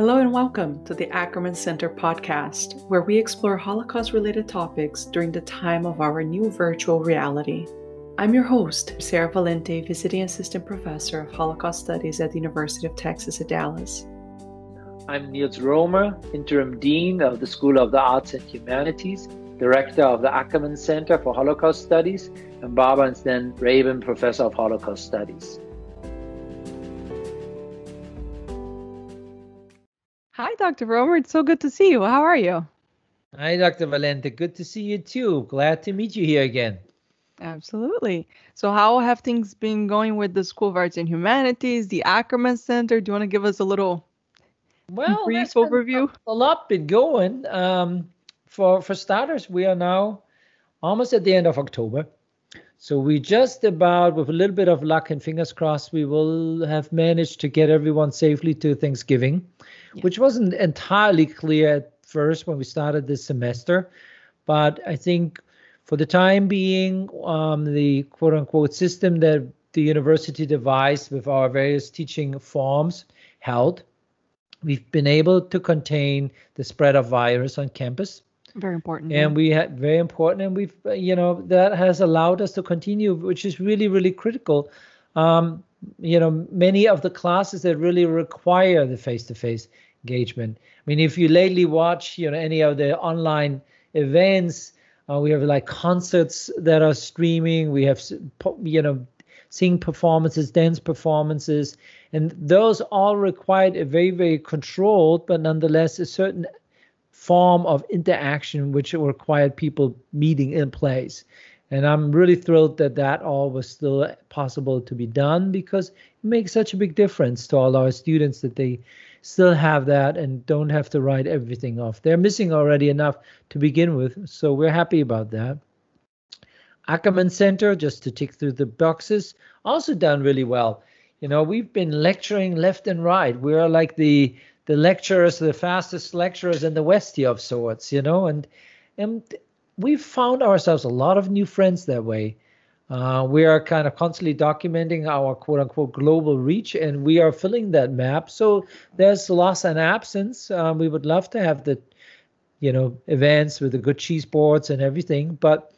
Hello and welcome to the Ackerman Center podcast, where we explore Holocaust related topics during the time of our new virtual reality. I'm your host, Sarah Valente, Visiting Assistant Professor of Holocaust Studies at the University of Texas at Dallas. I'm Nils Roemer, Interim Dean of the School of the Arts and Humanities, Director of the Ackerman Center for Holocaust Studies, and Barbara Sten Rabin, Professor of Holocaust Studies. Dr. Roemer. It's so good to see you. How are you? Hi, Dr. Valente. Good to see you too. Glad to meet you here again. Absolutely. So, how have things been going with the School of Arts and Humanities, the Ackerman Center? Do you want to give us a little well, brief overview? A, a lot been going. Um, for for starters, we are now almost at the end of October. So we just about, with a little bit of luck and fingers crossed, we will have managed to get everyone safely to Thanksgiving, yeah. which wasn't entirely clear at first when we started this semester. But I think for the time being, um, the quote unquote system that the university devised with our various teaching forms held, we've been able to contain the spread of virus on campus. Very important. And yeah. we had very important, and we've you know that has allowed us to continue, which is really really critical. Um, you know, many of the classes that really require the face-to-face engagement. I mean, if you lately watch you know any of the online events, uh, we have like concerts that are streaming. We have, you know, sing performances, dance performances, and those all required a very, very controlled, but nonetheless a certain form of interaction which required people meeting in place. And I'm really thrilled that that all was still possible to be done because it makes such a big difference to all our students that they still have that and don't have to write everything off. They're missing already enough to begin with, so we're happy about that. Ackerman Center, just to tick through the boxes, also done really well. You know, we've been lecturing left and right. We're like the the lecturers, the fastest lecturers in the West here of sorts, you know, and and we've found ourselves a lot of new friends that way. Uh, we are kind of constantly documenting our quote unquote global reach and we are filling that map. So there's loss and absence. Um, we would love to have the, you know, events with the good cheese boards and everything. But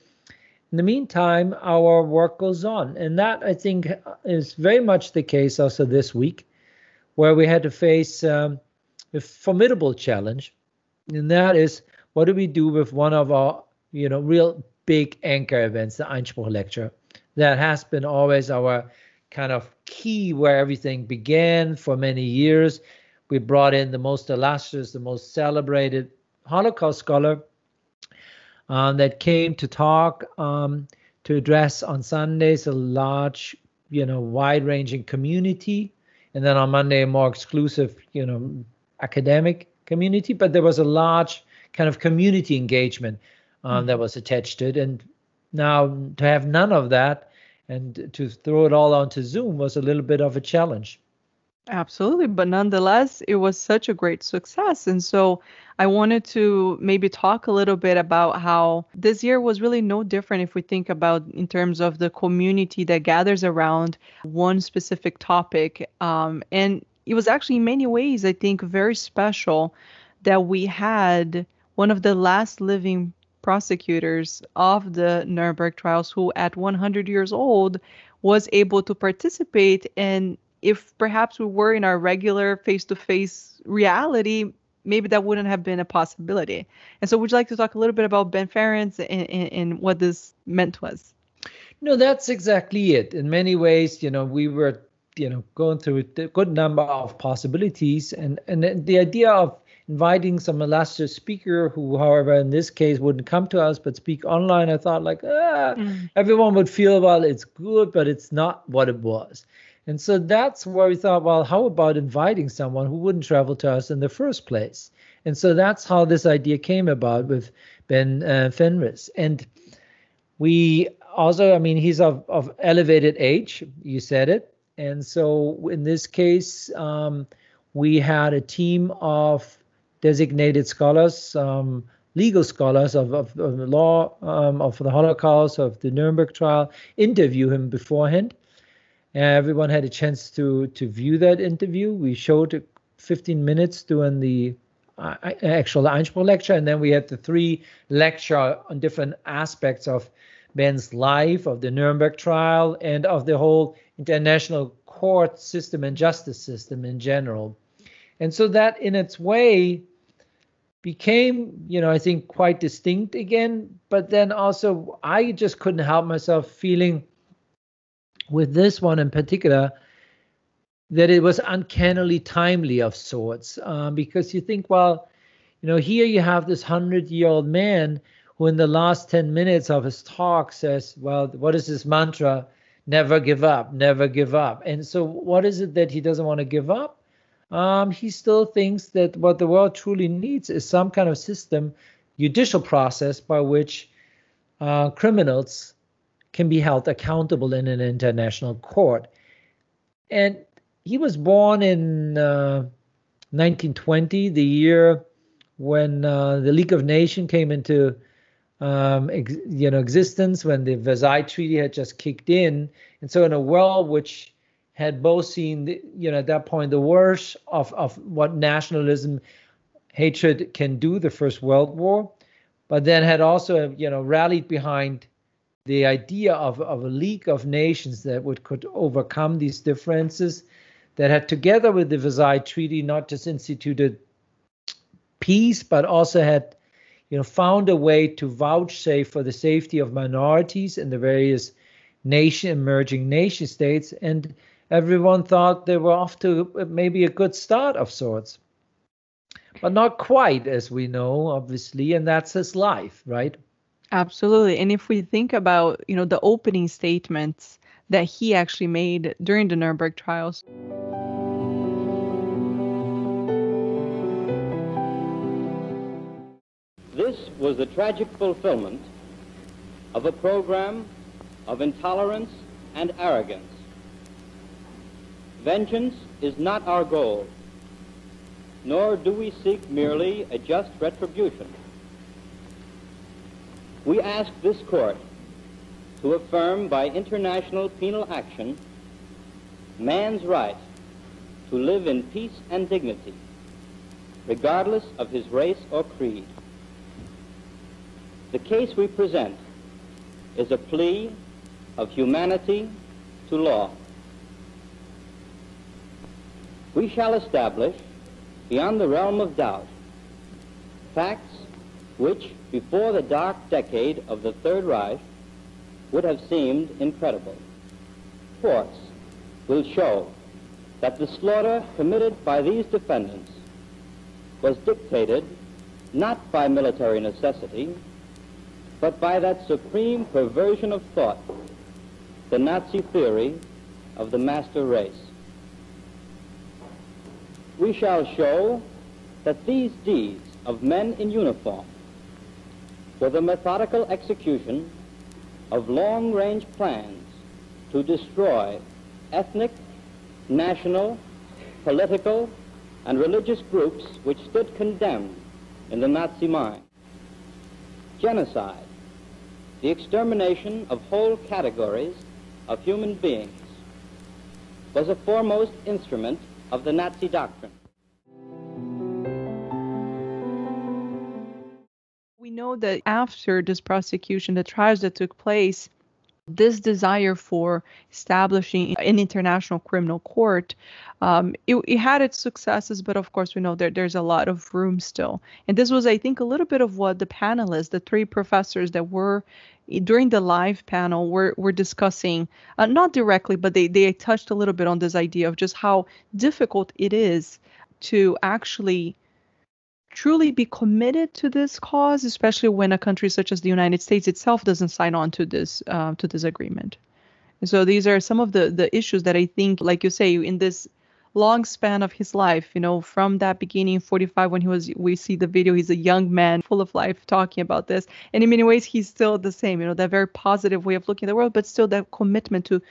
in the meantime, our work goes on. And that I think is very much the case also this week, where we had to face um, a formidable challenge. And that is what do we do with one of our, you know, real big anchor events, the Einspruch lecture that has been always our kind of key where everything began for many years. We brought in the most illustrious, the most celebrated Holocaust scholar um, that came to talk, um, to address on Sundays a large, you know, wide-ranging community, and then on Monday a more exclusive, you know, academic community. But there was a large kind of community engagement um, mm-hmm. that was attached to it, and now, to have none of that and to throw it all onto Zoom was a little bit of a challenge. Absolutely. But nonetheless, it was such a great success. And so I wanted to maybe talk a little bit about how this year was really no different if we think about in terms of the community that gathers around one specific topic. Um, and it was actually in many ways, I think, very special that we had one of the last living prosecutors of the Nuremberg trials who, at 100 years old, was able to participate. And if perhaps we were in our regular face to face reality, maybe that wouldn't have been a possibility. And so, would you like to talk a little bit about Ben Ferencz and, and, and what this meant to us? No, that's exactly it. In many ways, you know, we were, you know, going through a good number of possibilities, and and the idea of inviting some illustrious speaker who, however, in this case wouldn't come to us but speak online, I thought like, ah, mm. everyone would feel, well, it's good, but it's not what it was. And so that's where we thought, well, how about inviting someone who wouldn't travel to us in the first place? And so that's how this idea came about with Ben uh, Ferencz. And we also, I mean, he's of, of elevated age, you said it. And so in this case, um, we had a team of designated scholars, um, legal scholars of, of, of the law, um, of the Holocaust, of the Nuremberg trial, interview him beforehand. everyone had a chance to to view that interview. We showed 15 minutes during the uh, actual Einspruch lecture, and then we had the three lecture on different aspects of Ben's life, of the Nuremberg trial, and of the whole international court system and justice system in general. And so that, in its way, became, you know, I think quite distinct again. But then also, I just couldn't help myself feeling with this one in particular that it was uncannily timely of sorts um, because you think well you know here you have this 100 year old man who in the last 10 minutes of his talk says well what is this mantra never give up never give up. And so what is it that he doesn't want to give up? Um, he still thinks that what the world truly needs is some kind of system judicial process by which uh, criminals can be held accountable in an international court. And he was born in uh, 1920, the year when uh, the League of Nations came into um, ex- you know existence, when the Versailles Treaty had just kicked in, and so in a world which had both seen, the, you know, at that point the worst of of what nationalism, hatred can do, the First World War, but then had also you know rallied behind the idea of, of a league of nations that would could overcome these differences that had, together with the Versailles Treaty, not just instituted peace, but also had, you know, found a way to vouchsafe for the safety of minorities in the various nation emerging nation states, and everyone thought they were off to maybe a good start of sorts. But not quite, as we know, obviously, and that's his life, right? Absolutely. And if we think about, you know, the opening statements that he actually made during the Nuremberg trials. This was the tragic fulfillment of a program of intolerance and arrogance. Vengeance is not our goal, nor do we seek merely a just retribution. We ask this court to affirm by international penal action man's right to live in peace and dignity, regardless of his race or creed. The case we present is a plea of humanity to law. We shall establish, beyond the realm of doubt, facts which, before the dark decade of the Third Reich, would have seemed incredible. Courts will show that the slaughter committed by these defendants was dictated not by military necessity, but by that supreme perversion of thought, the Nazi theory of the master race. We shall show that these deeds of men in uniform were the methodical execution of long-range plans to destroy ethnic, national, political, and religious groups which stood condemned in the Nazi mind. Genocide, the extermination of whole categories of human beings, was a foremost instrument of the Nazi doctrine. We know that after this prosecution, the trials that took place, this desire for establishing an international criminal court, um, it, it, had its successes, but of course we know that there's a lot of room still. And this was, I think, a little bit of what the panelists, the three professors that were during the live panel, were were discussing, uh, not directly, but they they touched a little bit on this idea of just how difficult it is to actually truly be committed to this cause, especially when a country such as the United States itself doesn't sign on to this uh, to this agreement. So these are some of the the issues that I think, like you say, in this long span of his life, you know, from that beginning, 45, when he was, we see the video, he's a young man full of life talking about this. And in many ways, he's still the same, you know, that very positive way of looking at the world, but still that commitment to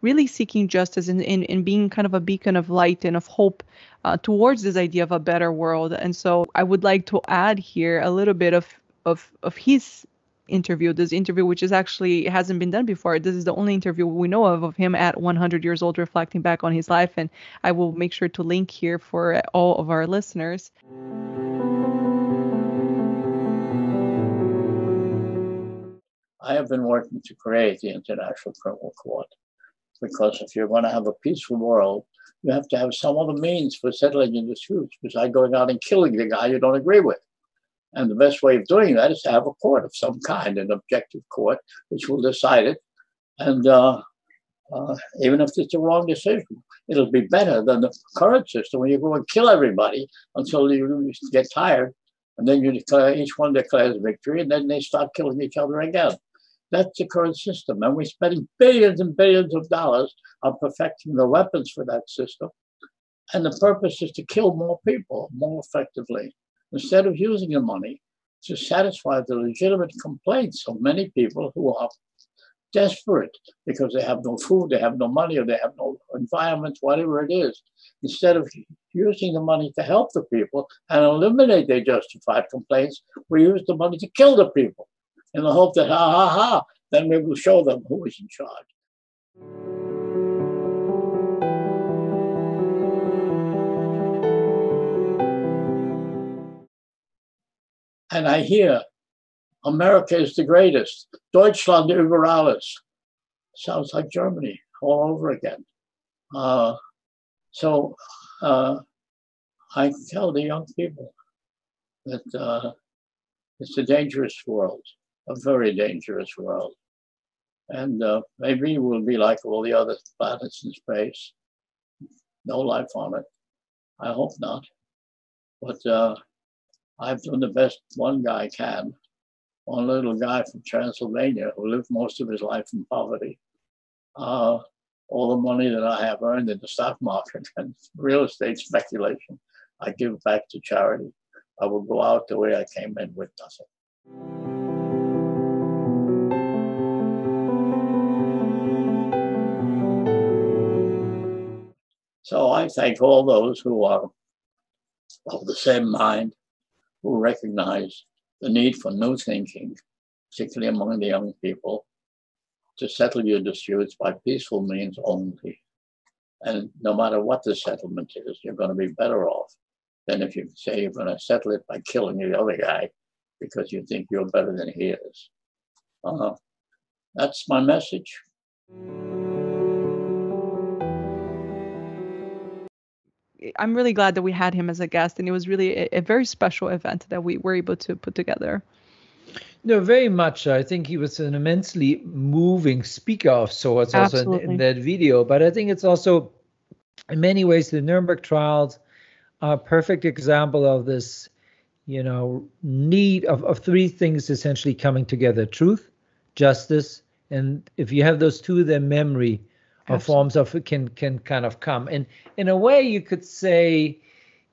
really seeking justice and, and, and being kind of a beacon of light and of hope uh, towards this idea of a better world. And so I would like to add here a little bit of of of his interview, this interview which is actually hasn't been done before. This is the only interview we know of of him at 100 years old, reflecting back on his life, and I will make sure to link here for all of our listeners. I have been working to create the International Criminal Court because if you're going to have a peaceful world, you have to have some other means for settling disputes besides going out and killing the guy you don't agree with. And the best way of doing that is to have a court of some kind, an objective court, which will decide it. And uh, uh, even if it's a wrong decision, it'll be better than the current system where you go and kill everybody until you get tired. And then you declare, each one declares victory, and then they start killing each other again. That's the current system. And we're spending billions and billions of dollars on perfecting the weapons for that system. And the purpose is to kill more people more effectively instead of using the money to satisfy the legitimate complaints of many people who are desperate because they have no food, they have no money, or they have no environment, whatever it is. Instead of using the money to help the people and eliminate their justified complaints, we use the money to kill the people in the hope that, ha ha ha, then we will show them who is in charge. And I hear America is the greatest. Deutschland über alles. Sounds like Germany all over again. Uh, so uh, I tell the young people that uh, it's a dangerous world a very dangerous world. And uh, maybe we'll be like all the other planets in space. No life on it. I hope not. But uh, I've done the best one guy can. One little guy from Transylvania who lived most of his life in poverty. Uh, all the money that I have earned in the stock market and real estate speculation, I give back to charity. I will go out the way I came in with nothing. So I thank all those who are of the same mind, who recognize the need for new thinking, particularly among the young people, to settle your disputes by peaceful means only. And no matter what the settlement is, you're going to be better off than if you say you're going to settle it by killing the other guy because you think you're better than he is. Uh, that's my message. I'm really glad that we had him as a guest, and it was really a, a very special event that we were able to put together. No, very much. I think he was an immensely moving speaker of sorts also in, in, that video. But I think it's also, in many ways, the Nuremberg trials are a perfect example of this, you know, need of, of three things essentially coming together truth, justice, and if you have those two, then memory or forms of it can can kind of come. And in a way, you could say,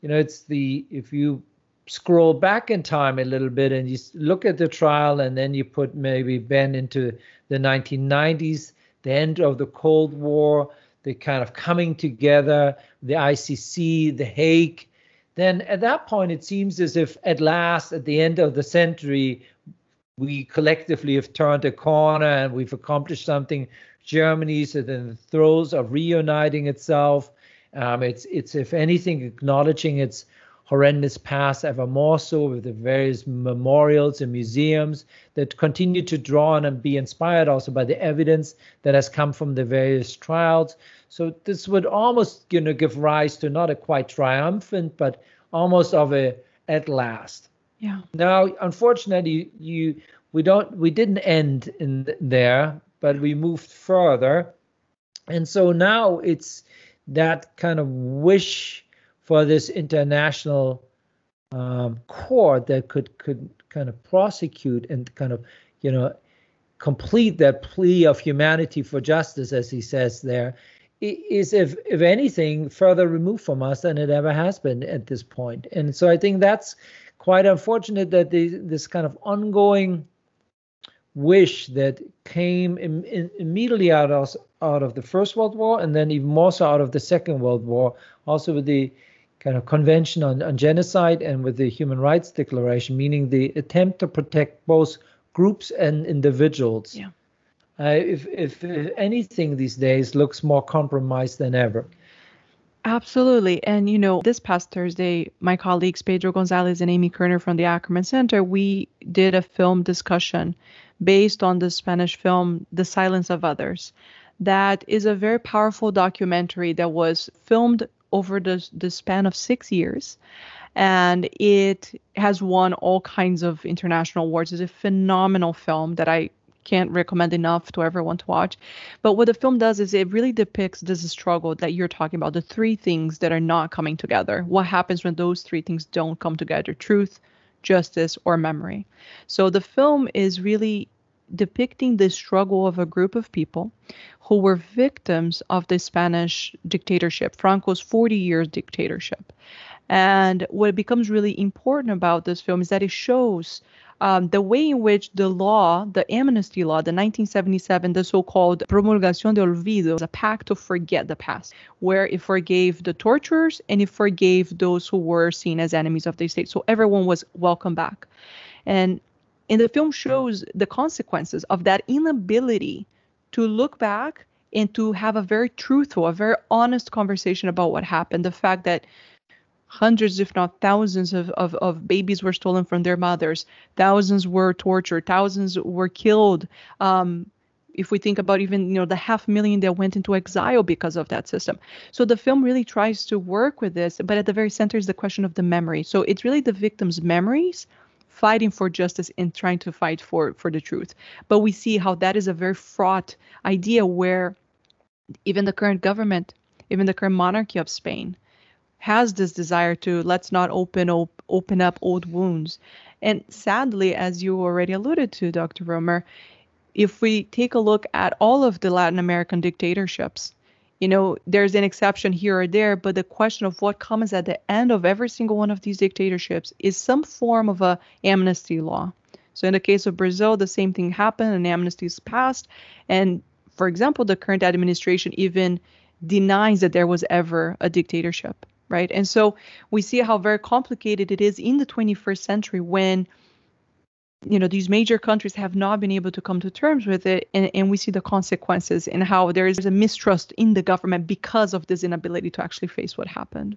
you know, it's the if you scroll back in time a little bit and you look at the trial and then you put maybe Ben into the 1990s, the end of the Cold War, the kind of coming together, the ICC, the Hague. Then at that point, it seems as if at last, at the end of the century, we collectively have turned a corner and we've accomplished something Germany's in the throes of reuniting itself. Um, it's it's if anything acknowledging its horrendous past ever more so with the various memorials and museums that continue to draw on and be inspired also by the evidence that has come from the various trials. So this would almost you know give rise to not a quite triumphant but almost of a at last. Yeah. Now, unfortunately, you we don't we didn't end in there but we moved further. And so now it's that kind of wish for this international um, court that could could kind of prosecute and kind of you know complete that plea of humanity for justice, as he says there, is if if anything further removed from us than it ever has been at this point. And so I think that's quite unfortunate that the, this kind of ongoing wish that came in, in, immediately out of, out of the First World War and then even more so out of the Second World War, also with the kind of Convention on, on Genocide and with the Human Rights Declaration, meaning the attempt to protect both groups and individuals. Yeah. Uh, if, if, if anything these days looks more compromised than ever. Absolutely. And, you know, this past Thursday, my colleagues Pedro Gonzalez and Amy Kerner from the Ackerman Center, we did a film discussion based on the Spanish film The Silence of Others. That is a very powerful documentary that was filmed over the, the span of six years. And it has won all kinds of international awards. It's a phenomenal film that I can't recommend enough to everyone to watch. But what the film does is it really depicts this struggle that you're talking about the three things that are not coming together. What happens when those three things don't come together truth, justice, or memory. So the film is really depicting the struggle of a group of people who were victims of the Spanish dictatorship, Franco's 40 years dictatorship. And what becomes really important about this film is that it shows um, the way in which the law, the amnesty law, the 1977, the so-called promulgación de olvido, a pact to forget the past, where it forgave the torturers and it forgave those who were seen as enemies of the state. So everyone was welcome back. And and the film shows the consequences of that inability to look back and to have a very truthful, a very honest conversation about what happened. The fact that hundreds, if not thousands, of, of, of babies were stolen from their mothers, thousands were tortured, thousands were killed. Um, if we think about even you know the half million that went into exile because of that system. So the film really tries to work with this but at the very center is the question of the memory. So it's really the victims memories fighting for justice and trying to fight for for the truth. But we see how that is a very fraught idea where even the current government even the current monarchy of spain has this desire to let's not open op- open up old wounds and sadly as you already alluded to dr roemer if we take a look at all of the latin american dictatorships you know, there's an exception here or there, but the question of what comes at the end of every single one of these dictatorships is some form of a amnesty law. So in the case of Brazil, the same thing happened, and amnesty is passed. And for example, the current administration even denies that there was ever a dictatorship, right? And so we see how very complicated it is in the 21st century when you know these major countries have not been able to come to terms with it and, and we see the consequences and how there is a mistrust in the government because of this inability to actually face what happened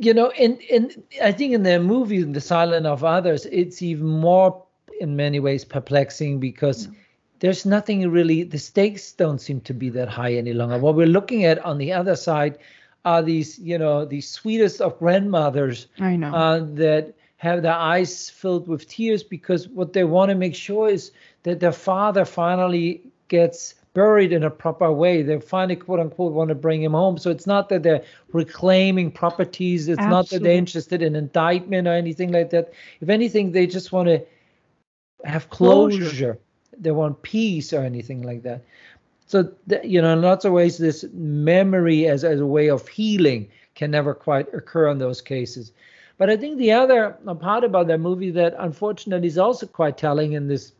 you know and and i think in the movie the silent of others it's even more in many ways perplexing because yeah. there's nothing really the stakes don't seem to be that high any longer what we're looking at on the other side are these you know the sweetest of grandmothers i know uh, that have their eyes filled with tears because what they want to make sure is that their father finally gets buried in a proper way. They finally, quote unquote, want to bring him home. So it's not that they're reclaiming properties. It's Absolutely. not that they're interested in indictment or anything like that. If anything, they just want to have closure. closure. They want peace or anything like that. So, you know, in lots of ways, this memory as, as a way of healing can never quite occur in those cases. But I think the other uh, part about that movie that unfortunately is also quite telling in this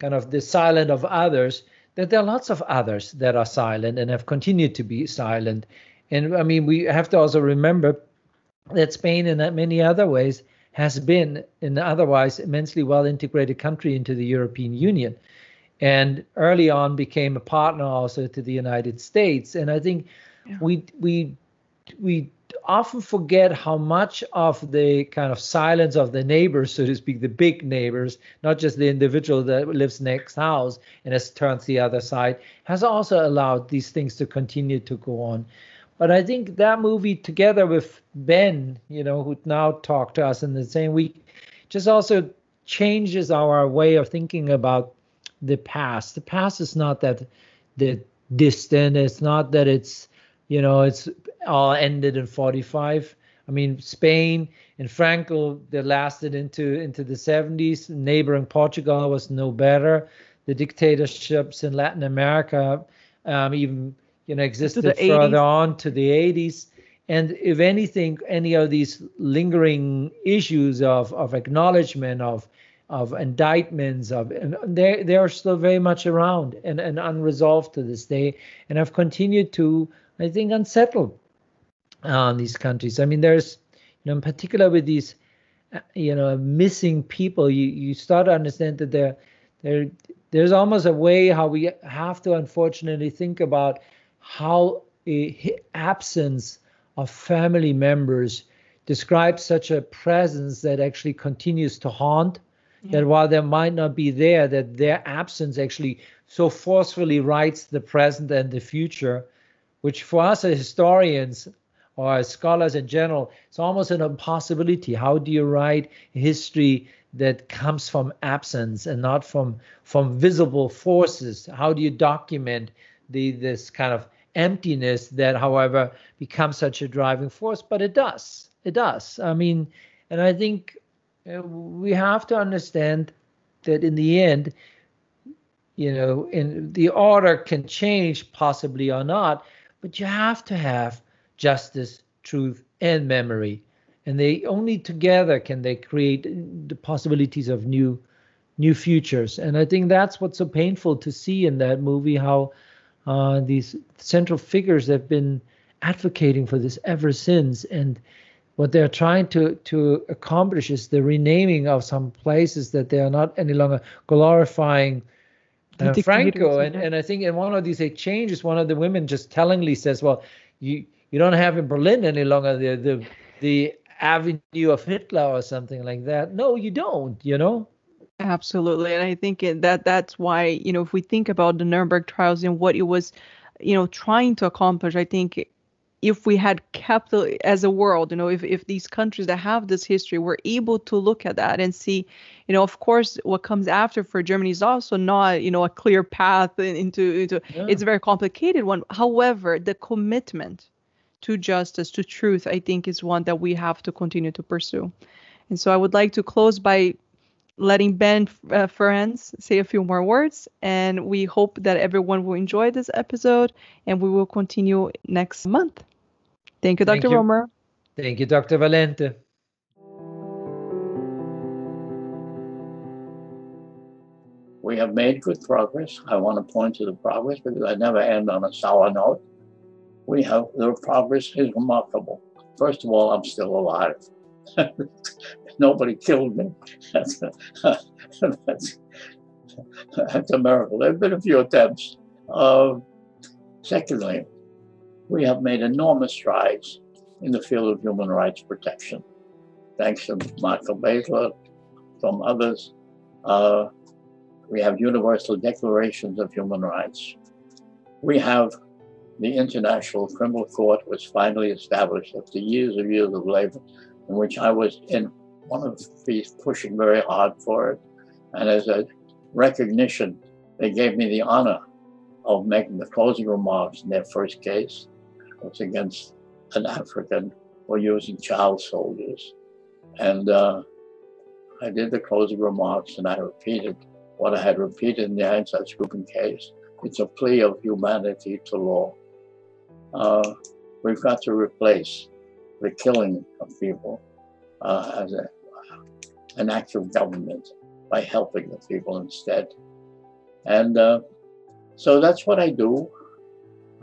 kind of the silent of others that there are lots of others that are silent and have continued to be silent. And I mean, we have to also remember that Spain, in that many other ways, has been an otherwise immensely well integrated country into the European Union. And early on became a partner also to the United States. And I think yeah. we we we often forget how much of the kind of silence of the neighbors, so to speak, the big neighbors, not just the individual that lives next house and has turned to the other side, has also allowed these things to continue to go on. But I think that movie, together with Ben, you know, who now talked to us in the same week, just also changes our way of thinking about the past. The past is not that the distant. It's not that it's you know it's all ended in 45 i mean spain and franco they lasted into into the 70s neighboring portugal was no better the dictatorships in latin america um, even you know existed further 80s. on to the 80s and if anything any of these lingering issues of of acknowledgement of of indictments of and they they are still very much around and, and unresolved to this day and have continued to i think unsettle uh, these countries. I mean, there's, you know, in particular with these you know missing people you you start to understand that there there there's almost a way how we have to unfortunately think about how a absence of family members describes such a presence that actually continues to haunt yeah. that while they might not be there that their absence actually so forcefully writes the present and the future which for us as historians or as scholars in general, it's almost an impossibility. How do you write history that comes from absence and not from from visible forces? How do you document the this kind of emptiness that, however, becomes such a driving force? But it does. It does. I mean, and I think we have to understand that in the end, you know, in the order can change possibly or not, but you have to have justice, truth, and memory. And they only together can they create the possibilities of new new futures. And I think that's what's so painful to see in that movie how uh, these central figures have been advocating for this ever since. And what they're trying to to accomplish is the renaming of some places that they are not any longer glorifying uh, Franco. And, and I think in one of these exchanges, one of the women just tellingly says, "Well, you you don't have in Berlin any longer the the the avenue of Hitler or something like that. No, you don't. You know. Absolutely, and I think that that's why you know if we think about the Nuremberg trials and what it was, you know, trying to accomplish, I think if we had kept as a world, you know, if, if these countries that have this history were able to look at that and see, you know, of course, what comes after for Germany is also not, you know, a clear path into into. Yeah. It's a very complicated one. However, the commitment to justice, to truth, I think is one that we have to continue to pursue. And so I would like to close by letting Ben uh, Ferencz say a few more words. And we hope that everyone will enjoy this episode and we will continue next month. Thank you, Dr. Thank you. Roemer. Thank you, Dr. Valente. We have made good progress. I want to point to the progress because I never end on a sour note we have the progress is remarkable. First of all, I'm still alive. Nobody killed me. That's, that's, that's, a miracle. There have been a few attempts. Uh, secondly, we have made enormous strides in the field of human rights protection. Thanks to Michael Basler, from others, uh, we have universal declarations of human rights. We have the International Criminal Court was finally established after years and years of labor, in which I was in one of these pushing very hard for it. And as a recognition, they gave me the honor of making the closing remarks in their first case. Was against an African for using child soldiers. And uh, I did the closing remarks and I repeated what I had repeated in the Einsatzgruppen case. It's a plea of humanity to law uh, we've got to replace the killing of people uh, as a, an act of government by helping the people instead. And uh, so that's what I do.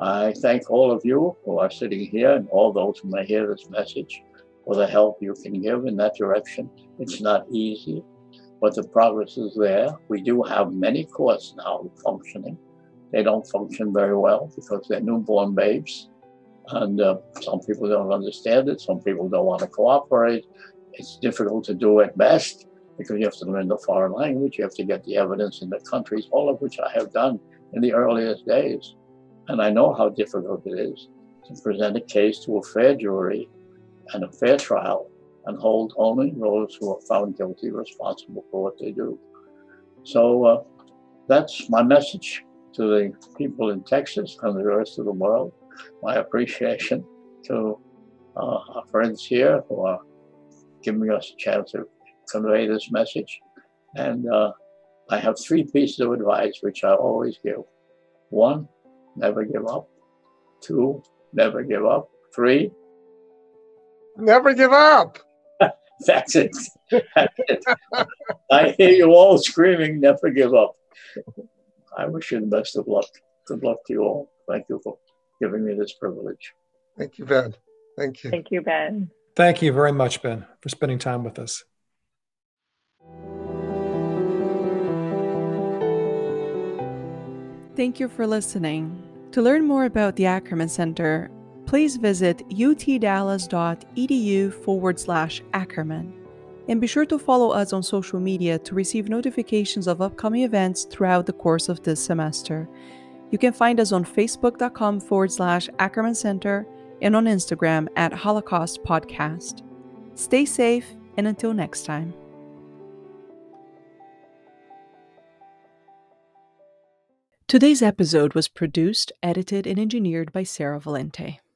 I thank all of you who are sitting here and all those who may hear this message for the help you can give in that direction. It's not easy, but the progress is there. We do have many courts now functioning. They don't function very well because they're newborn babes. And uh, some people don't understand it. Some people don't want to cooperate. It's difficult to do at best because you have to learn the foreign language. You have to get the evidence in the countries, all of which I have done in the earliest days. And I know how difficult it is to present a case to a fair jury and a fair trial and hold only those who are found guilty responsible for what they do. So uh, that's my message to the people in Texas and the rest of the world, my appreciation to uh, our friends here who are giving us a chance to convey this message. And uh, I have three pieces of advice which I always give. One, never give up. Two, never give up. Three, never give up. That's it. That's it. I hear you all screaming, never give up. I wish you the best of luck. Good luck to you all. Thank you for giving me this privilege. Thank you, Ben. Thank you. Thank you, Ben. Thank you very much, Ben, for spending time with us. Thank you for listening. To learn more about the Ackerman Center, please visit utdallas.edu forward slash Ackerman. And be sure to follow us on social media to receive notifications of upcoming events throughout the course of this semester. You can find us on facebook.com forward slash Ackerman Center and on Instagram at Holocaust Podcast. Stay safe, and until next time. Today's episode was produced, edited, and engineered by Sarah Valente.